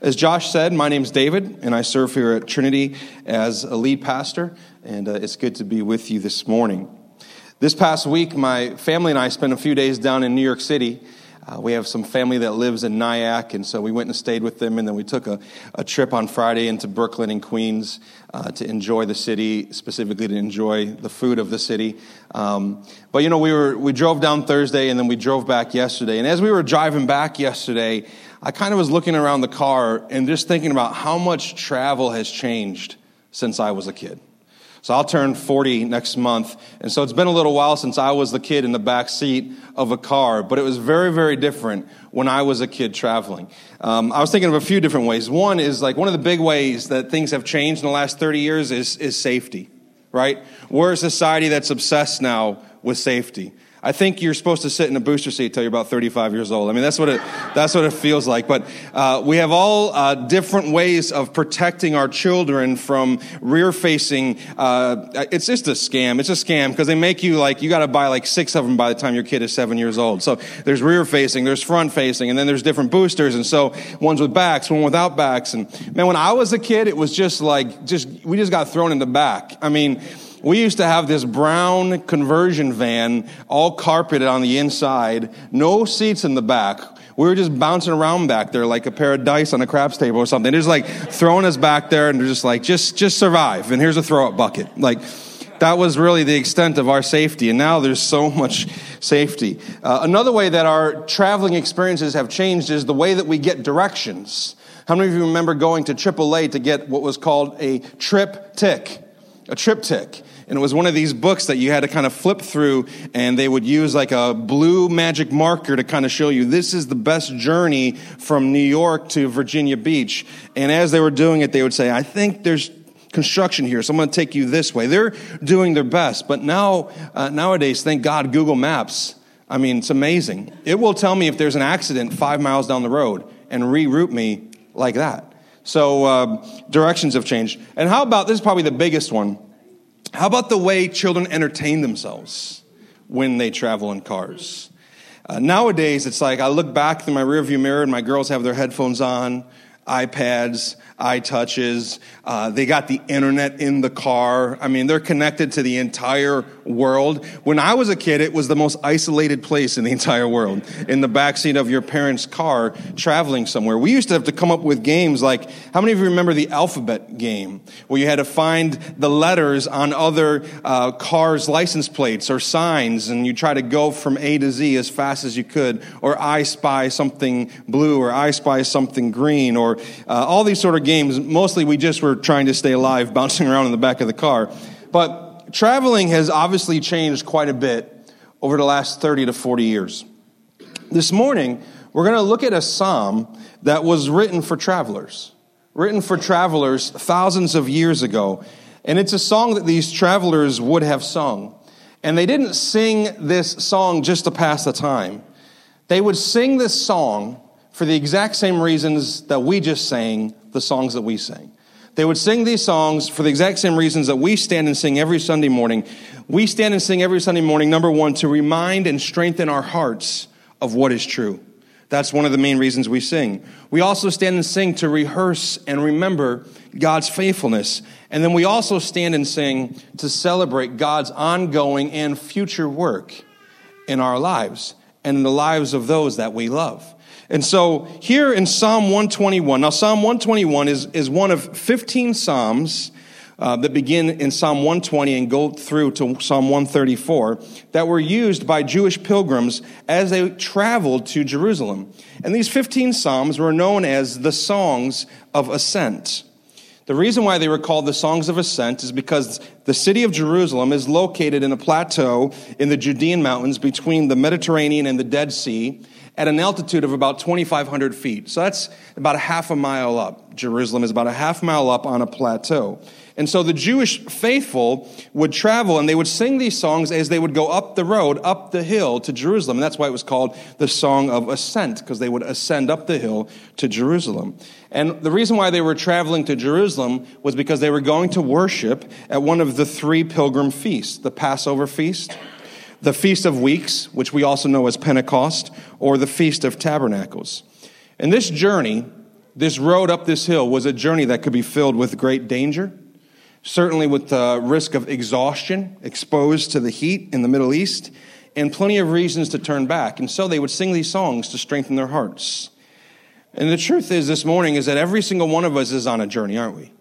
As Josh said, my name's David, and I serve here at Trinity as a lead pastor, and uh, it's good to be with you this morning. This past week, my family and I spent a few days down in New York City. Uh, we have some family that lives in Nyack, and so we went and stayed with them, and then we took a, a trip on Friday into Brooklyn and Queens uh, to enjoy the city, specifically to enjoy the food of the city. Um, but you know, we were we drove down Thursday, and then we drove back yesterday. And as we were driving back yesterday, I kind of was looking around the car and just thinking about how much travel has changed since I was a kid. So I'll turn 40 next month. And so it's been a little while since I was the kid in the back seat of a car, but it was very, very different when I was a kid traveling. Um, I was thinking of a few different ways. One is like one of the big ways that things have changed in the last 30 years is, is safety, right? We're a society that's obsessed now with safety. I think you're supposed to sit in a booster seat till you're about 35 years old. I mean, that's what it, that's what it feels like. But uh, we have all uh, different ways of protecting our children from rear facing. Uh, it's just a scam. It's a scam because they make you like, you got to buy like six of them by the time your kid is seven years old. So there's rear facing, there's front facing, and then there's different boosters. And so one's with backs, one without backs. And man, when I was a kid, it was just like, just, we just got thrown in the back. I mean, we used to have this brown conversion van, all carpeted on the inside, no seats in the back. We were just bouncing around back there like a pair of dice on a craps table or something. They're just like throwing us back there and just like, just, just survive. And here's a throw up bucket. Like, that was really the extent of our safety. And now there's so much safety. Uh, another way that our traveling experiences have changed is the way that we get directions. How many of you remember going to AAA to get what was called a TripTik? A TripTik and it was one of these books that you had to kind of flip through and they would use like a blue magic marker to kind of show you this is the best journey from New York to Virginia Beach. And as they were doing it, they would say, I think there's construction here, so I'm going to take you this way. They're doing their best. But now, uh, nowadays, thank God, Google Maps. I mean, it's amazing. It will tell me if there's an accident five miles down the road and reroute me like that. So uh, directions have changed. And how about this is probably the biggest one. How about the way children entertain themselves when they travel in cars? Uh, nowadays, it's like I look back through my rearview mirror and my girls have their headphones on, iPads, iTouches. Uh, they got the internet in the car. I mean, they're connected to the entire world. When I was a kid, it was the most isolated place in the entire world, in the backseat of your parents' car traveling somewhere. We used to have to come up with games like, how many of you remember the alphabet game, where you had to find the letters on other uh, cars' license plates or signs, and you try to go from A to Z as fast as you could, or I spy something blue, or I spy something green, or uh, all these sort of games. Mostly we just were trying to stay alive, bouncing around in the back of the car. But traveling has obviously changed quite a bit over the last 30 to 40 years. This morning, we're going to look at a psalm that was written for travelers, written for travelers thousands of years ago. And it's a song that these travelers would have sung. And they didn't sing this song just to pass the time. They would sing this song for the exact same reasons that we just sang the songs that we sing. They would sing these songs for the exact same reasons that we stand and sing every Sunday morning. We stand and sing every Sunday morning, number one, to remind and strengthen our hearts of what is true. That's one of the main reasons we sing. We also stand and sing to rehearse and remember God's faithfulness. And then we also stand and sing to celebrate God's ongoing and future work in our lives and in the lives of those that we love. And so here in Psalm 121, now Psalm 121 is, is one of 15 Psalms uh, that begin in Psalm 120 and go through to Psalm 134 that were used by Jewish pilgrims as they traveled to Jerusalem. And these 15 Psalms were known as the Songs of Ascent. The reason why they were called the Songs of Ascent is because the city of Jerusalem is located in a plateau in the Judean mountains between the Mediterranean and the Dead Sea at an altitude of about 2,500 feet. So that's about a half a mile up. Jerusalem is about a half mile up on a plateau. And so the Jewish faithful would travel and they would sing these songs as they would go up the road, up the hill to Jerusalem. And that's why it was called the Song of Ascent, because they would ascend up the hill to Jerusalem. And the reason why they were traveling to Jerusalem was because they were going to worship at one of the three pilgrim feasts the Passover feast, the Feast of Weeks, which we also know as Pentecost, or the Feast of Tabernacles. And this journey This road up this hill was a journey that could be filled with great danger, certainly with the risk of exhaustion, exposed to the heat in the Middle East, and plenty of reasons to turn back. And so they would sing these songs to strengthen their hearts. And the truth is, this morning, is that every single one of us is on a journey, aren't we?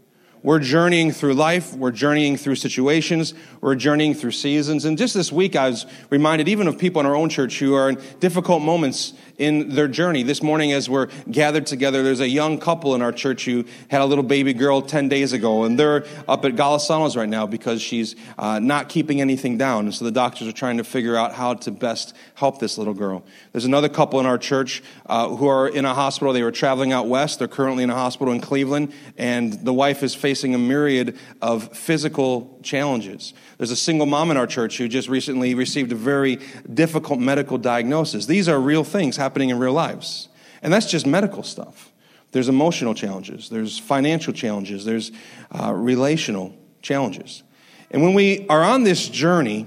We're journeying through life. We're journeying through situations. We're journeying through seasons. And just this week, I was reminded even of people in our own church who are in difficult moments in their journey. This morning, as we're gathered together, there's a young couple in our church who had a little baby girl 10 days ago, and they're up at Golisano's right now because she's uh, not keeping anything down. And so the doctors are trying to figure out how to best help this little girl. There's another couple in our church uh, who are in a hospital. They were traveling out west. They're currently in a hospital in Cleveland, and the wife is facing a myriad of physical challenges. There's a single mom in our church who just recently received a very difficult medical diagnosis. These are real things happening in real lives. And that's just medical stuff. There's emotional challenges, there's financial challenges, there's uh, relational challenges. And when we are on this journey,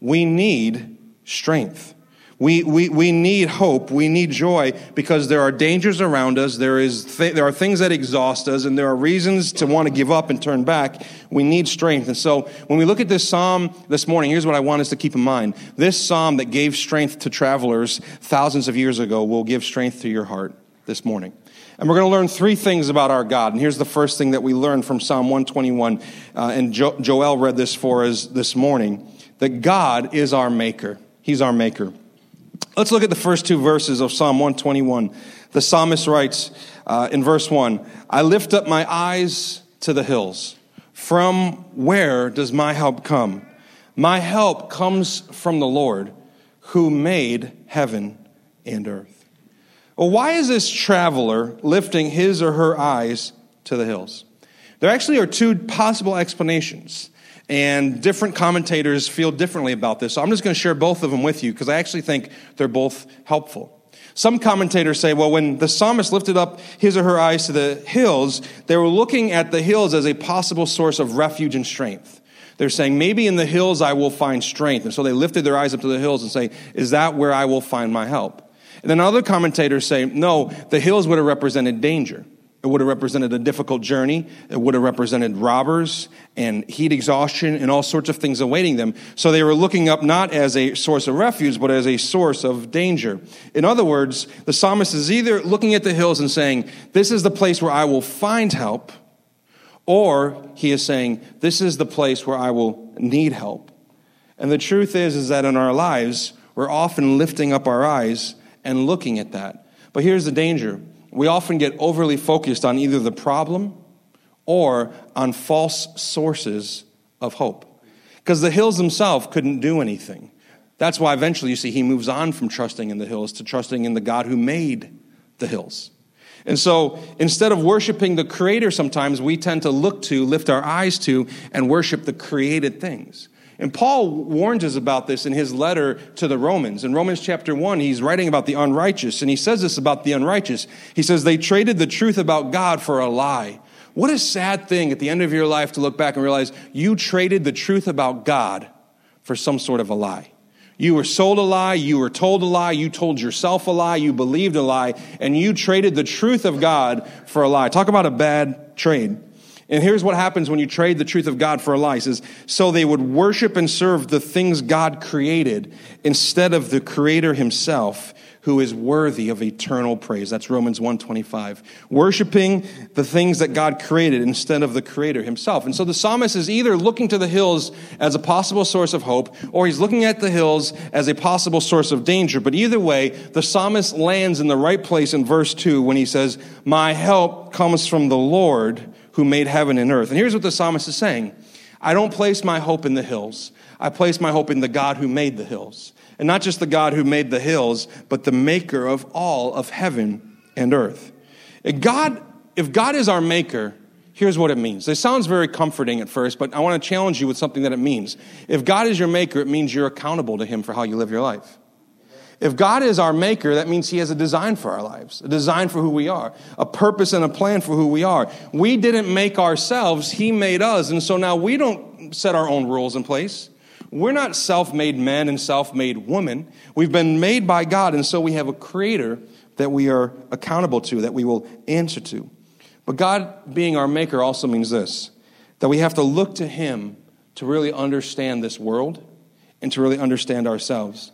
we need strength. We, we, we need hope. We need joy because there are dangers around us. There, is th- there are things that exhaust us, and there are reasons to want to give up and turn back. We need strength. And so when we look at this psalm this morning, here's what I want us to keep in mind. This psalm that gave strength to travelers thousands of years ago will give strength to your heart this morning. And we're going to learn three things about our God. And here's the first thing that we learn from Psalm 121. Uh, and jo- Joel read this for us this morning that God is our maker. He's our maker. Let's look at the first two verses of Psalm 121. The psalmist writes uh, in verse 1 I lift up my eyes to the hills. From where does my help come? My help comes from the Lord who made heaven and earth. Well, why is this traveler lifting his or her eyes to the hills? There actually are two possible explanations. And different commentators feel differently about this. So I'm just going to share both of them with you because I actually think they're both helpful. Some commentators say, well, when the psalmist lifted up his or her eyes to the hills, they were looking at the hills as a possible source of refuge and strength. They're saying, maybe in the hills I will find strength. And so they lifted their eyes up to the hills and say, is that where I will find my help? And then other commentators say, no, the hills would have represented danger. Would have represented a difficult journey. It would have represented robbers and heat exhaustion and all sorts of things awaiting them. So they were looking up not as a source of refuge, but as a source of danger. In other words, the psalmist is either looking at the hills and saying, This is the place where I will find help, or he is saying, This is the place where I will need help. And the truth is, is that in our lives, we're often lifting up our eyes and looking at that. But here's the danger we often get overly focused on either the problem or on false sources of hope. Because the hills themselves couldn't do anything. That's why eventually you see he moves on from trusting in the hills to trusting in the God who made the hills. And so instead of worshiping the creator, sometimes we tend to look to, lift our eyes to, and worship the created things. And Paul warns us about this in his letter to the Romans. In Romans chapter 1, he's writing about the unrighteous, and he says this about the unrighteous. He says, They traded the truth about God for a lie. What a sad thing at the end of your life to look back and realize you traded the truth about God for some sort of a lie. You were sold a lie, you were told a lie, you told yourself a lie, you believed a lie, and you traded the truth of God for a lie. Talk about a bad trade. And here's what happens when you trade the truth of God for a lie. Says, so they would worship and serve the things God created instead of the creator himself who is worthy of eternal praise. That's Romans 125. Worshiping the things that God created instead of the creator himself. And so the psalmist is either looking to the hills as a possible source of hope or he's looking at the hills as a possible source of danger. But either way, the psalmist lands in the right place in verse 2 when he says, My help comes from the Lord who made heaven and earth. And here's what the psalmist is saying I don't place my hope in the hills, I place my hope in the God who made the hills. And not just the God who made the hills, but the maker of all of heaven and earth. If God, if God is our maker, here's what it means. It sounds very comforting at first, but I want to challenge you with something that it means. If God is your maker, it means you're accountable to Him for how you live your life. If God is our maker, that means He has a design for our lives, a design for who we are, a purpose and a plan for who we are. We didn't make ourselves, He made us. And so now we don't set our own rules in place. We're not self made men and self made women. We've been made by God, and so we have a creator that we are accountable to, that we will answer to. But God being our maker also means this that we have to look to Him to really understand this world and to really understand ourselves.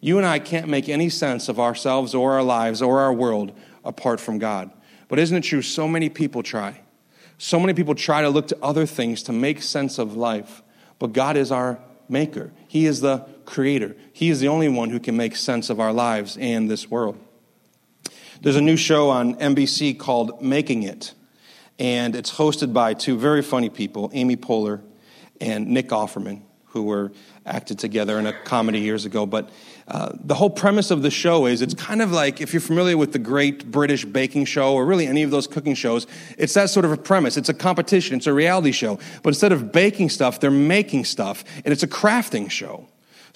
You and I can't make any sense of ourselves or our lives or our world apart from God. But isn't it true? So many people try. So many people try to look to other things to make sense of life. But God is our maker, He is the creator. He is the only one who can make sense of our lives and this world. There's a new show on NBC called Making It, and it's hosted by two very funny people, Amy Poehler and Nick Offerman, who were acted together in a comedy years ago. But uh, the whole premise of the show is it's kind of like if you're familiar with the great British baking show or really any of those cooking shows, it's that sort of a premise. It's a competition, it's a reality show. But instead of baking stuff, they're making stuff, and it's a crafting show.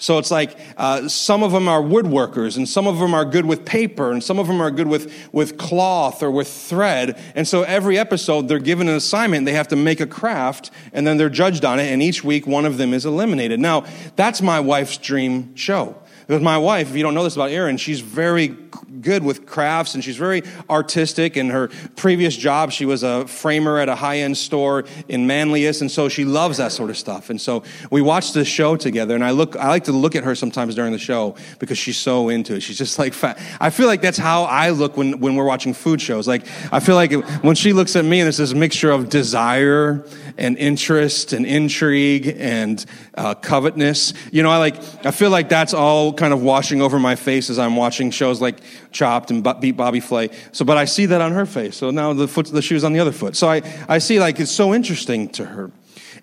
So it's like uh, some of them are woodworkers, and some of them are good with paper, and some of them are good with, with cloth or with thread. And so every episode, they're given an assignment. They have to make a craft, and then they're judged on it, and each week, one of them is eliminated. Now, that's my wife's dream show. Because my wife, if you don't know this about Erin, she's very good with crafts and she's very artistic. In her previous job, she was a framer at a high end store in Manlius, and so she loves that sort of stuff. And so we watched this show together, and I look, I like to look at her sometimes during the show because she's so into it. She's just like fat. I feel like that's how I look when, when we're watching food shows. Like, I feel like when she looks at me, and there's this mixture of desire and interest and intrigue and uh, covetousness. You know, I like, I feel like that's all kind of washing over my face as I'm watching shows like Chopped and Beat Bobby Flay. So, but I see that on her face. So now the foot, the shoe's on the other foot. So I, I see like it's so interesting to her.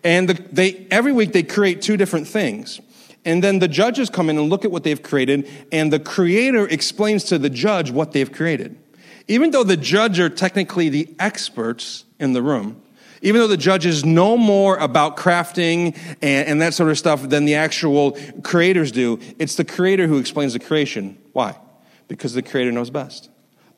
And the, they, every week they create two different things. And then the judges come in and look at what they've created, and the creator explains to the judge what they've created. Even though the judge are technically the experts in the room, even though the judges know more about crafting and, and, that sort of stuff than the actual creators do, it's the creator who explains the creation. Why? Because the creator knows best.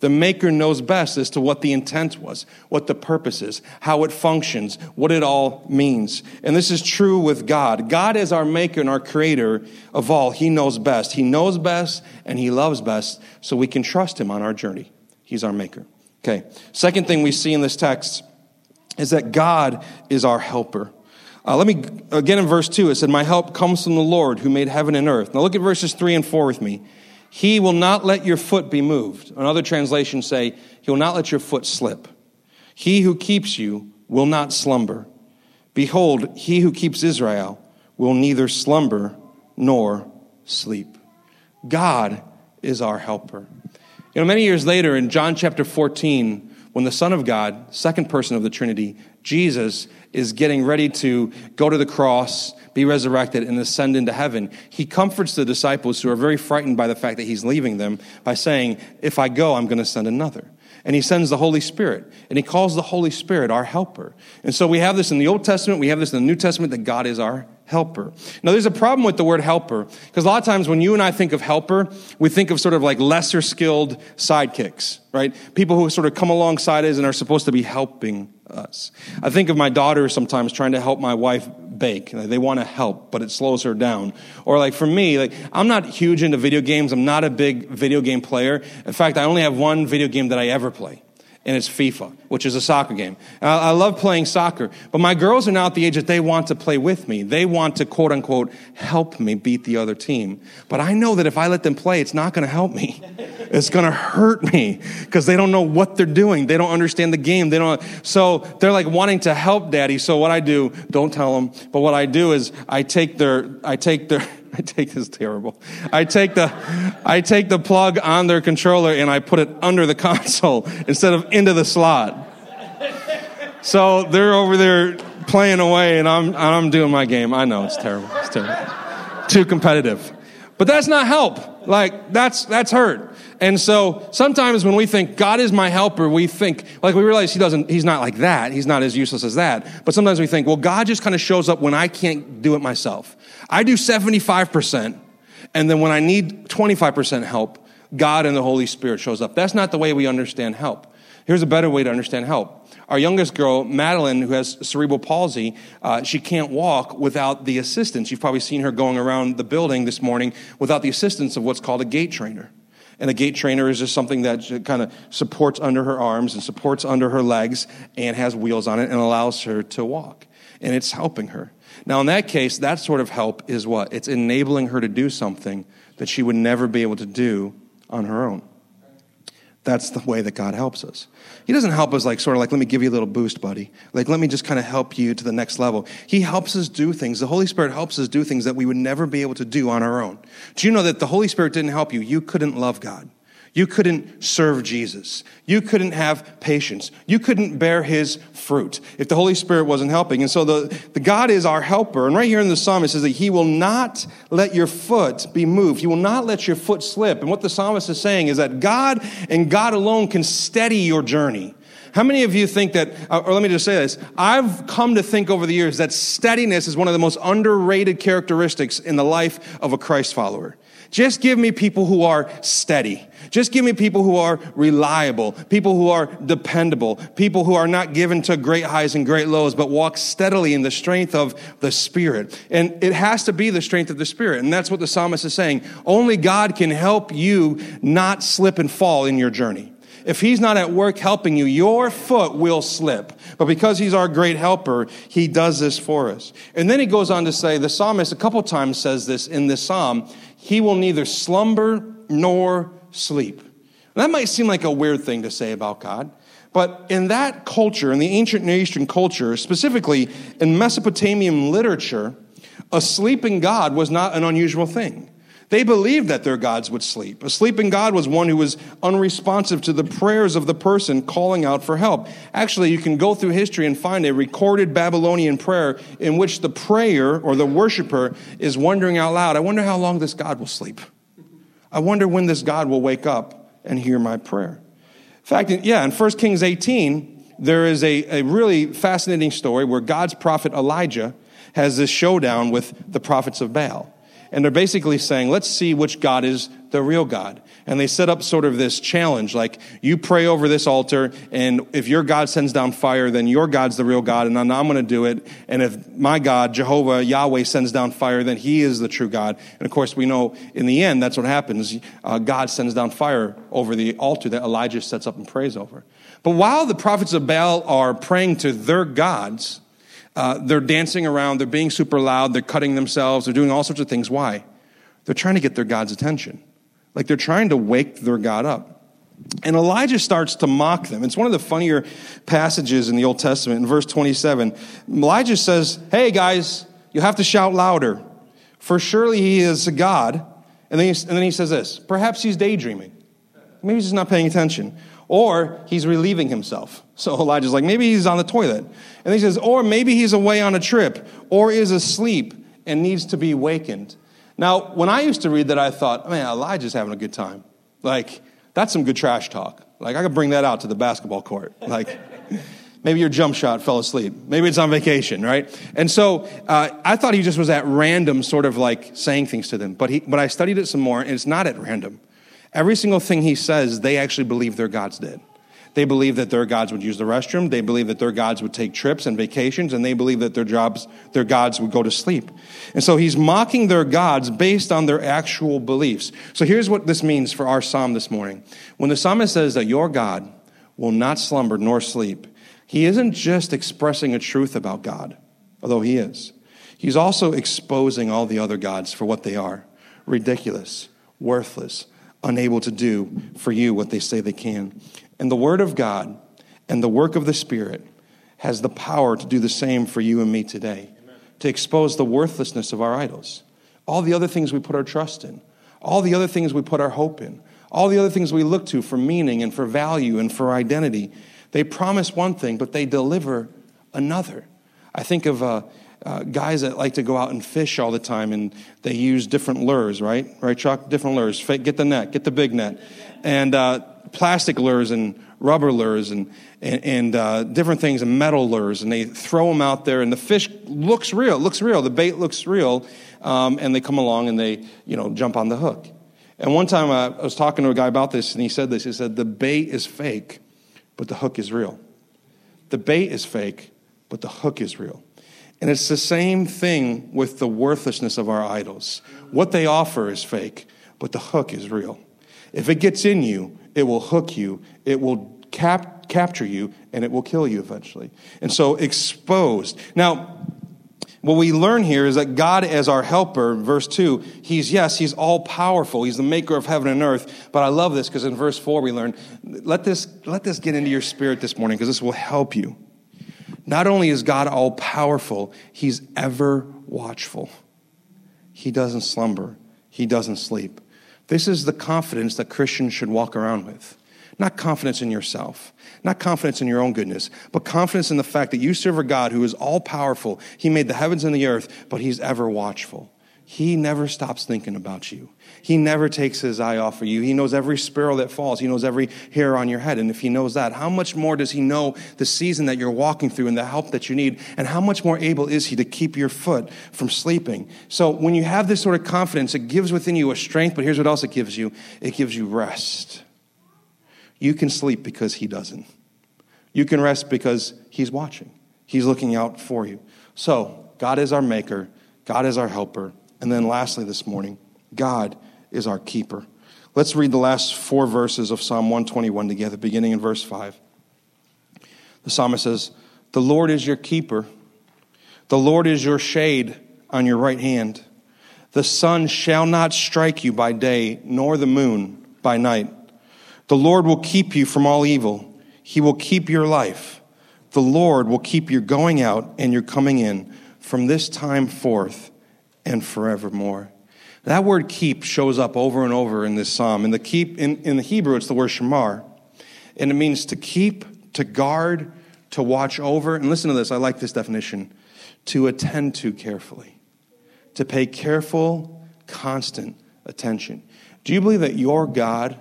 The maker knows best as to what the intent was, what the purpose is, how it functions, what it all means. And this is true with God. God is our maker and our creator of all. He knows best. He knows best and he loves best, so we can trust him on our journey. He's our maker. Okay. Second thing we see in this text is that God is our helper. Uh, let me, again in verse 2, it said, My help comes from the Lord who made heaven and earth. Now look at verses 3 and 4 with me. He will not let your foot be moved. Another translation say, He will not let your foot slip. He who keeps you will not slumber. Behold, he who keeps Israel will neither slumber nor sleep. God is our helper. You know, many years later in John chapter 14, when the Son of God, second person of the Trinity, Jesus, is getting ready to go to the cross, be resurrected, and ascend into heaven, he comforts the disciples who are very frightened by the fact that he's leaving them by saying, If I go, I'm going to send another and he sends the Holy Spirit. And he calls the Holy Spirit our helper. And so we have this in the Old Testament, we have this in the New Testament that God is our helper. Now, there's a problem with the word helper, because a lot of times when you and I think of helper, we think of sort of like lesser skilled sidekicks, right? People who sort of come alongside us and are supposed to be helping us. I think of my daughter sometimes trying to help my wife bake. They want to help, but it slows her down. Or like for me, like I'm not huge into video games. I'm not a big video game player. In fact, I only have one video game that I ever play and it's FIFA, which is a soccer game. I, I love playing soccer, but my girls are now at the age that they want to play with me. They want to quote unquote help me beat the other team. But I know that if I let them play, it's not going to help me. It's going to hurt me because they don't know what they're doing. They don't understand the game. They don't. So they're like wanting to help daddy. So what I do, don't tell them, but what I do is I take their, I take their, I take this terrible. I take the I take the plug on their controller and I put it under the console instead of into the slot. So they're over there playing away and I'm I'm doing my game. I know it's terrible. It's terrible. Too competitive. But that's not help. Like that's that's hurt. And so sometimes when we think God is my helper, we think, like we realize he doesn't, he's not like that. He's not as useless as that. But sometimes we think, well, God just kind of shows up when I can't do it myself. I do 75%, and then when I need 25% help, God and the Holy Spirit shows up. That's not the way we understand help. Here's a better way to understand help. Our youngest girl, Madeline, who has cerebral palsy, uh, she can't walk without the assistance. You've probably seen her going around the building this morning without the assistance of what's called a gait trainer. And a gait trainer is just something that kind of supports under her arms and supports under her legs and has wheels on it and allows her to walk. And it's helping her. Now, in that case, that sort of help is what? It's enabling her to do something that she would never be able to do on her own. That's the way that God helps us. He doesn't help us like sort of like, let me give you a little boost, buddy. Like, let me just kind of help you to the next level. He helps us do things. The Holy Spirit helps us do things that we would never be able to do on our own. Do you know that the Holy Spirit didn't help you? You couldn't love God. You couldn't serve Jesus. You couldn't have patience. You couldn't bear his fruit if the Holy Spirit wasn't helping. And so the, the God is our helper. And right here in the psalm, it says that he will not let your foot be moved. He will not let your foot slip. And what the psalmist is saying is that God and God alone can steady your journey. How many of you think that, uh, or let me just say this, I've come to think over the years that steadiness is one of the most underrated characteristics in the life of a Christ follower. Just give me people who are steady. Just give me people who are reliable, people who are dependable, people who are not given to great highs and great lows, but walk steadily in the strength of the Spirit. And it has to be the strength of the Spirit. And that's what the psalmist is saying. Only God can help you not slip and fall in your journey. If he's not at work helping you, your foot will slip. But because he's our great helper, he does this for us. And then he goes on to say, the psalmist a couple times says this in this psalm, he will neither slumber nor sleep. That might seem like a weird thing to say about God, but in that culture, in the ancient Near Eastern culture, specifically in Mesopotamian literature, a sleeping God was not an unusual thing. They believed that their gods would sleep. A sleeping God was one who was unresponsive to the prayers of the person calling out for help. Actually, you can go through history and find a recorded Babylonian prayer in which the prayer or the worshiper is wondering out loud, I wonder how long this God will sleep. I wonder when this God will wake up and hear my prayer. In fact, yeah, in 1 Kings 18, there is a, a really fascinating story where God's prophet Elijah has this showdown with the prophets of Baal. And they're basically saying, let's see which God is the real God. And they set up sort of this challenge like, you pray over this altar, and if your God sends down fire, then your God's the real God, and I'm going to do it. And if my God, Jehovah, Yahweh, sends down fire, then he is the true God. And of course, we know in the end, that's what happens. Uh, God sends down fire over the altar that Elijah sets up and prays over. But while the prophets of Baal are praying to their gods, uh, they're dancing around, they're being super loud, they're cutting themselves, they're doing all sorts of things. Why? They're trying to get their God's attention. Like they're trying to wake their God up. And Elijah starts to mock them. It's one of the funnier passages in the Old Testament. In verse 27, Elijah says, Hey guys, you have to shout louder, for surely he is a God. And then, he, and then he says this Perhaps he's daydreaming. Maybe he's just not paying attention. Or he's relieving himself. So Elijah's like, maybe he's on the toilet. And he says, or maybe he's away on a trip, or is asleep and needs to be wakened. Now, when I used to read that, I thought, man, Elijah's having a good time. Like, that's some good trash talk. Like, I could bring that out to the basketball court. Like, maybe your jump shot fell asleep. Maybe it's on vacation, right? And so uh, I thought he just was at random, sort of like saying things to them. But, he, but I studied it some more, and it's not at random. Every single thing he says, they actually believe their God's did. They believe that their gods would use the restroom. They believe that their gods would take trips and vacations, and they believe that their jobs, their gods would go to sleep. And so he's mocking their gods based on their actual beliefs. So here's what this means for our psalm this morning. When the psalmist says that your God will not slumber nor sleep, he isn't just expressing a truth about God, although he is. He's also exposing all the other gods for what they are ridiculous, worthless, unable to do for you what they say they can. And the Word of God and the work of the Spirit has the power to do the same for you and me today, Amen. to expose the worthlessness of our idols, all the other things we put our trust in, all the other things we put our hope in, all the other things we look to for meaning and for value and for identity. They promise one thing, but they deliver another. I think of uh, uh, guys that like to go out and fish all the time and they use different lures, right? Right, Chuck? Different lures. Get the net, get the big net. And uh, plastic lures and rubber lures and, and, and uh, different things and metal lures and they throw them out there and the fish looks real looks real the bait looks real um, and they come along and they you know jump on the hook and one time uh, i was talking to a guy about this and he said this he said the bait is fake but the hook is real the bait is fake but the hook is real and it's the same thing with the worthlessness of our idols what they offer is fake but the hook is real If it gets in you, it will hook you, it will cap- capture you, and it will kill you eventually. And so, exposed. Now, what we learn here is that God, as our helper, verse 2, He's, yes, He's all powerful. He's the maker of heaven and earth. But I love this because in verse 4 we learn, let this, let this get into your spirit this morning because this will help you. Not only is God all powerful, He's ever watchful. He doesn't slumber, He doesn't sleep. This is the confidence that Christians should walk around with. Not confidence in yourself, not confidence in your own goodness, but confidence in the fact that you serve a God who is all powerful. He made the heavens and the earth, but He's ever watchful. He never stops thinking about you. He never takes his eye off of you. He knows every sparrow that falls. He knows every hair on your head. And if he knows that, how much more does he know the season that you're walking through and the help that you need? And how much more able is he to keep your foot from sleeping? So when you have this sort of confidence, it gives within you a strength, but here's what else it gives you it gives you rest. You can sleep because He doesn't. You can rest because He's watching, He's looking out for you. So, God is our maker, God is our helper. And then, lastly, this morning, God is our keeper. Let's read the last four verses of Psalm 121 together, beginning in verse 5. The psalmist says, The Lord is your keeper, the Lord is your shade on your right hand. The sun shall not strike you by day, nor the moon by night. The Lord will keep you from all evil. He will keep your life. The Lord will keep your going out and your coming in from this time forth and forevermore. That word keep shows up over and over in this psalm. In the keep in, in the Hebrew, it's the word shamar. And it means to keep, to guard, to watch over. And listen to this, I like this definition. To attend to carefully. To pay careful, constant attention. Do you believe that your God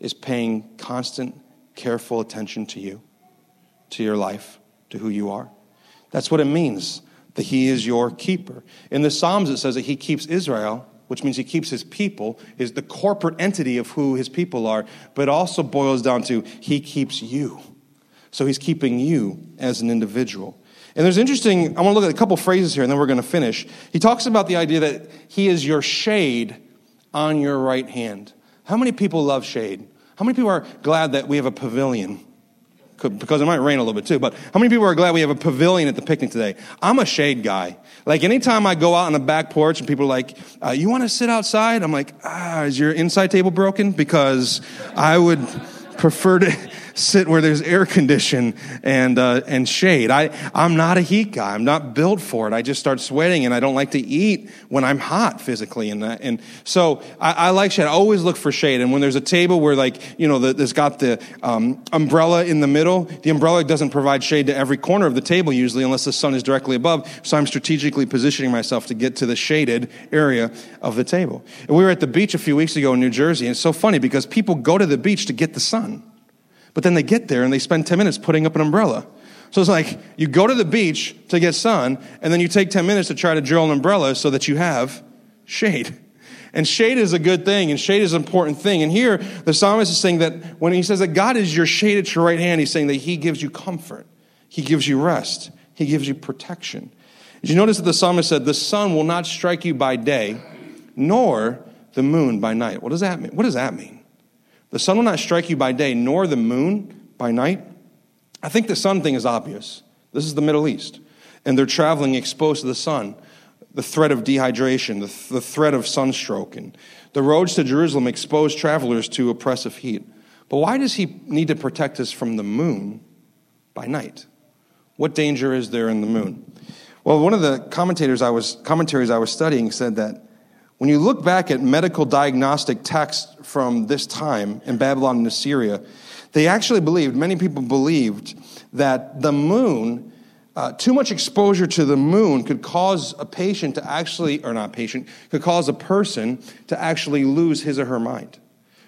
is paying constant, careful attention to you, to your life, to who you are. That's what it means that He is your keeper. In the Psalms, it says that He keeps Israel, which means He keeps His people, is the corporate entity of who His people are, but also boils down to He keeps you. So He's keeping you as an individual. And there's interesting, I want to look at a couple phrases here and then we're going to finish. He talks about the idea that He is your shade on your right hand. How many people love shade? How many people are glad that we have a pavilion? Because it might rain a little bit too, but how many people are glad we have a pavilion at the picnic today? I'm a shade guy. Like anytime I go out on the back porch and people are like, uh, you want to sit outside? I'm like, ah, is your inside table broken? Because I would prefer to sit where there's air condition and, uh, and shade. I, I'm not a heat guy. I'm not built for it. I just start sweating and I don't like to eat when I'm hot physically. And, that, and so I, I like shade. I always look for shade. And when there's a table where like, you know, the, there's got the um, umbrella in the middle, the umbrella doesn't provide shade to every corner of the table usually unless the sun is directly above. So I'm strategically positioning myself to get to the shaded area of the table. And we were at the beach a few weeks ago in New Jersey. And it's so funny because people go to the beach to get the sun. But then they get there and they spend 10 minutes putting up an umbrella. So it's like you go to the beach to get sun, and then you take 10 minutes to try to drill an umbrella so that you have shade. And shade is a good thing, and shade is an important thing. And here, the psalmist is saying that when he says that God is your shade at your right hand, he's saying that he gives you comfort, he gives you rest, he gives you protection. Did you notice that the psalmist said, The sun will not strike you by day, nor the moon by night? What does that mean? What does that mean? The sun will not strike you by day, nor the moon by night. I think the sun thing is obvious. This is the Middle East, and they're traveling exposed to the sun. The threat of dehydration, the, the threat of sunstroke, and the roads to Jerusalem expose travelers to oppressive heat. But why does he need to protect us from the moon by night? What danger is there in the moon? Well, one of the commentators I was, commentaries I was studying said that when you look back at medical diagnostic texts from this time in Babylon and Assyria, they actually believed, many people believed, that the moon, uh, too much exposure to the moon could cause a patient to actually, or not patient, could cause a person to actually lose his or her mind.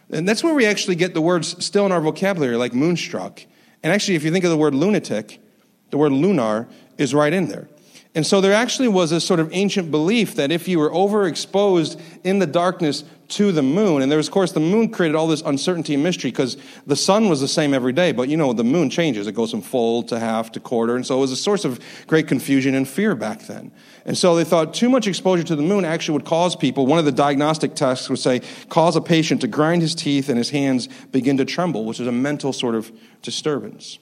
And that's where we actually get the words still in our vocabulary, like moonstruck. And actually, if you think of the word lunatic, the word lunar is right in there. And so there actually was a sort of ancient belief that if you were overexposed in the darkness to the moon. And there was, of course, the moon created all this uncertainty and mystery because the sun was the same every day. But you know, the moon changes. It goes from full to half to quarter. And so it was a source of great confusion and fear back then. And so they thought too much exposure to the moon actually would cause people, one of the diagnostic tests would say, cause a patient to grind his teeth and his hands begin to tremble, which is a mental sort of disturbance.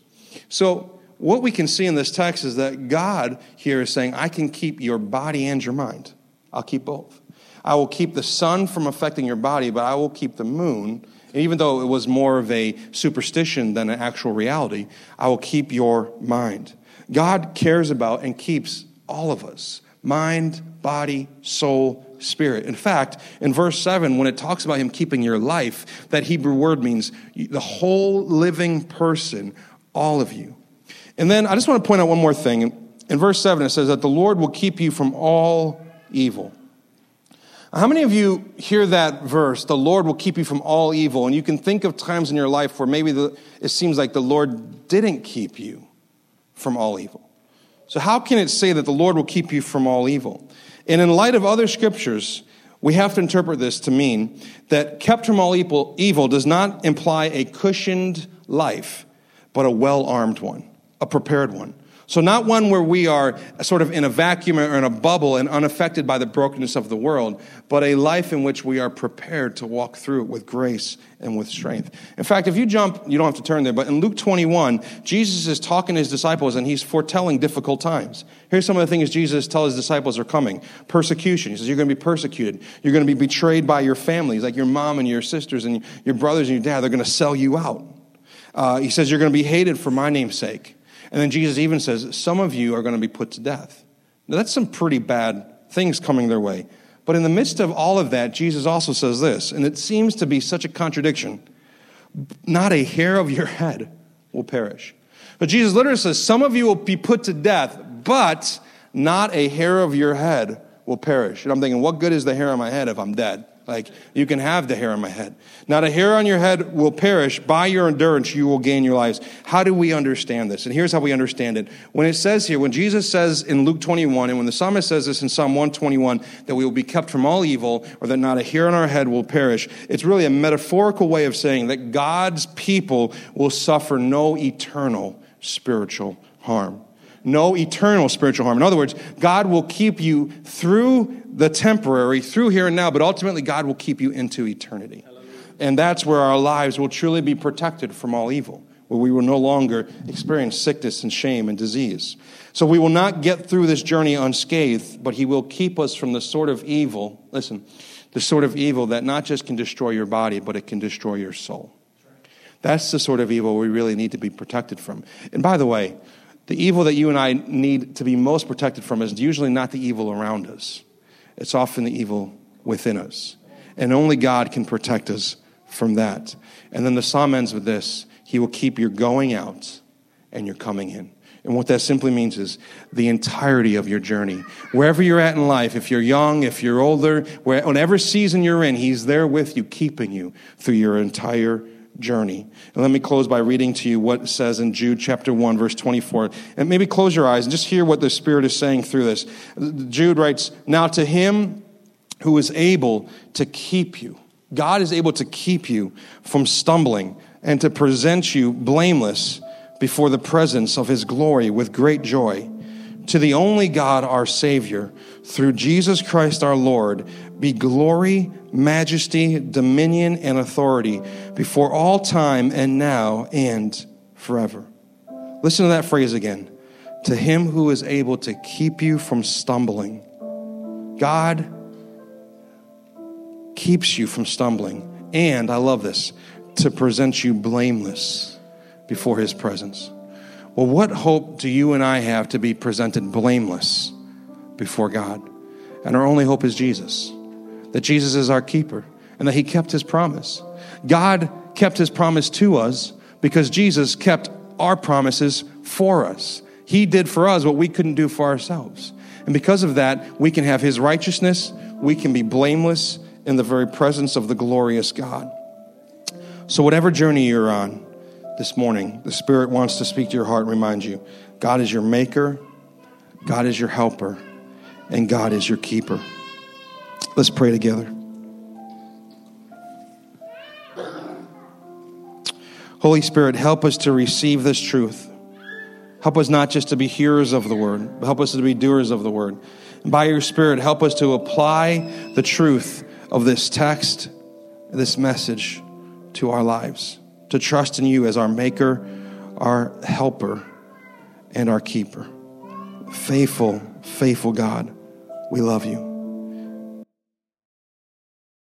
So, what we can see in this text is that God here is saying, I can keep your body and your mind. I'll keep both. I will keep the sun from affecting your body, but I will keep the moon. And even though it was more of a superstition than an actual reality, I will keep your mind. God cares about and keeps all of us mind, body, soul, spirit. In fact, in verse 7, when it talks about him keeping your life, that Hebrew word means the whole living person, all of you. And then I just want to point out one more thing. In verse 7, it says that the Lord will keep you from all evil. How many of you hear that verse, the Lord will keep you from all evil, and you can think of times in your life where maybe the, it seems like the Lord didn't keep you from all evil? So, how can it say that the Lord will keep you from all evil? And in light of other scriptures, we have to interpret this to mean that kept from all evil, evil does not imply a cushioned life, but a well armed one, a prepared one. So, not one where we are sort of in a vacuum or in a bubble and unaffected by the brokenness of the world, but a life in which we are prepared to walk through it with grace and with strength. In fact, if you jump, you don't have to turn there, but in Luke 21, Jesus is talking to his disciples and he's foretelling difficult times. Here's some of the things Jesus tells his disciples are coming persecution. He says, You're going to be persecuted. You're going to be betrayed by your families, like your mom and your sisters and your brothers and your dad. They're going to sell you out. Uh, he says, You're going to be hated for my name's sake. And then Jesus even says, Some of you are going to be put to death. Now, that's some pretty bad things coming their way. But in the midst of all of that, Jesus also says this, and it seems to be such a contradiction not a hair of your head will perish. But Jesus literally says, Some of you will be put to death, but not a hair of your head will perish. And I'm thinking, what good is the hair on my head if I'm dead? Like, you can have the hair on my head. Not a hair on your head will perish. By your endurance, you will gain your lives. How do we understand this? And here's how we understand it. When it says here, when Jesus says in Luke 21, and when the psalmist says this in Psalm 121, that we will be kept from all evil, or that not a hair on our head will perish, it's really a metaphorical way of saying that God's people will suffer no eternal spiritual harm no eternal spiritual harm. In other words, God will keep you through the temporary, through here and now, but ultimately, God will keep you into eternity. And that's where our lives will truly be protected from all evil, where we will no longer experience sickness and shame and disease. So we will not get through this journey unscathed, but He will keep us from the sort of evil, listen, the sort of evil that not just can destroy your body, but it can destroy your soul. That's the sort of evil we really need to be protected from. And by the way, the evil that you and I need to be most protected from is usually not the evil around us, it's often the evil within us. And only God can protect us from that. And then the psalm ends with this He will keep your going out and your coming in. And what that simply means is the entirety of your journey. Wherever you're at in life, if you're young, if you're older, whatever season you're in, He's there with you, keeping you through your entire journey. And let me close by reading to you what it says in Jude chapter 1, verse 24. And maybe close your eyes and just hear what the Spirit is saying through this. Jude writes, Now to him who is able to keep you, God is able to keep you from stumbling and to present you blameless before the presence of his glory with great joy. To the only God, our Savior, through Jesus Christ our Lord, be glory, majesty, dominion, and authority before all time and now and forever. Listen to that phrase again. To him who is able to keep you from stumbling. God keeps you from stumbling. And I love this to present you blameless before his presence. Well, what hope do you and I have to be presented blameless before God? And our only hope is Jesus that Jesus is our keeper and that he kept his promise. God kept his promise to us because Jesus kept our promises for us. He did for us what we couldn't do for ourselves. And because of that, we can have his righteousness, we can be blameless in the very presence of the glorious God. So, whatever journey you're on this morning, the Spirit wants to speak to your heart and remind you God is your maker, God is your helper, and God is your keeper. Let's pray together. Holy Spirit, help us to receive this truth. Help us not just to be hearers of the word, but help us to be doers of the word. And by your Spirit, help us to apply the truth of this text, this message to our lives, to trust in you as our maker, our helper, and our keeper. Faithful, faithful God, we love you.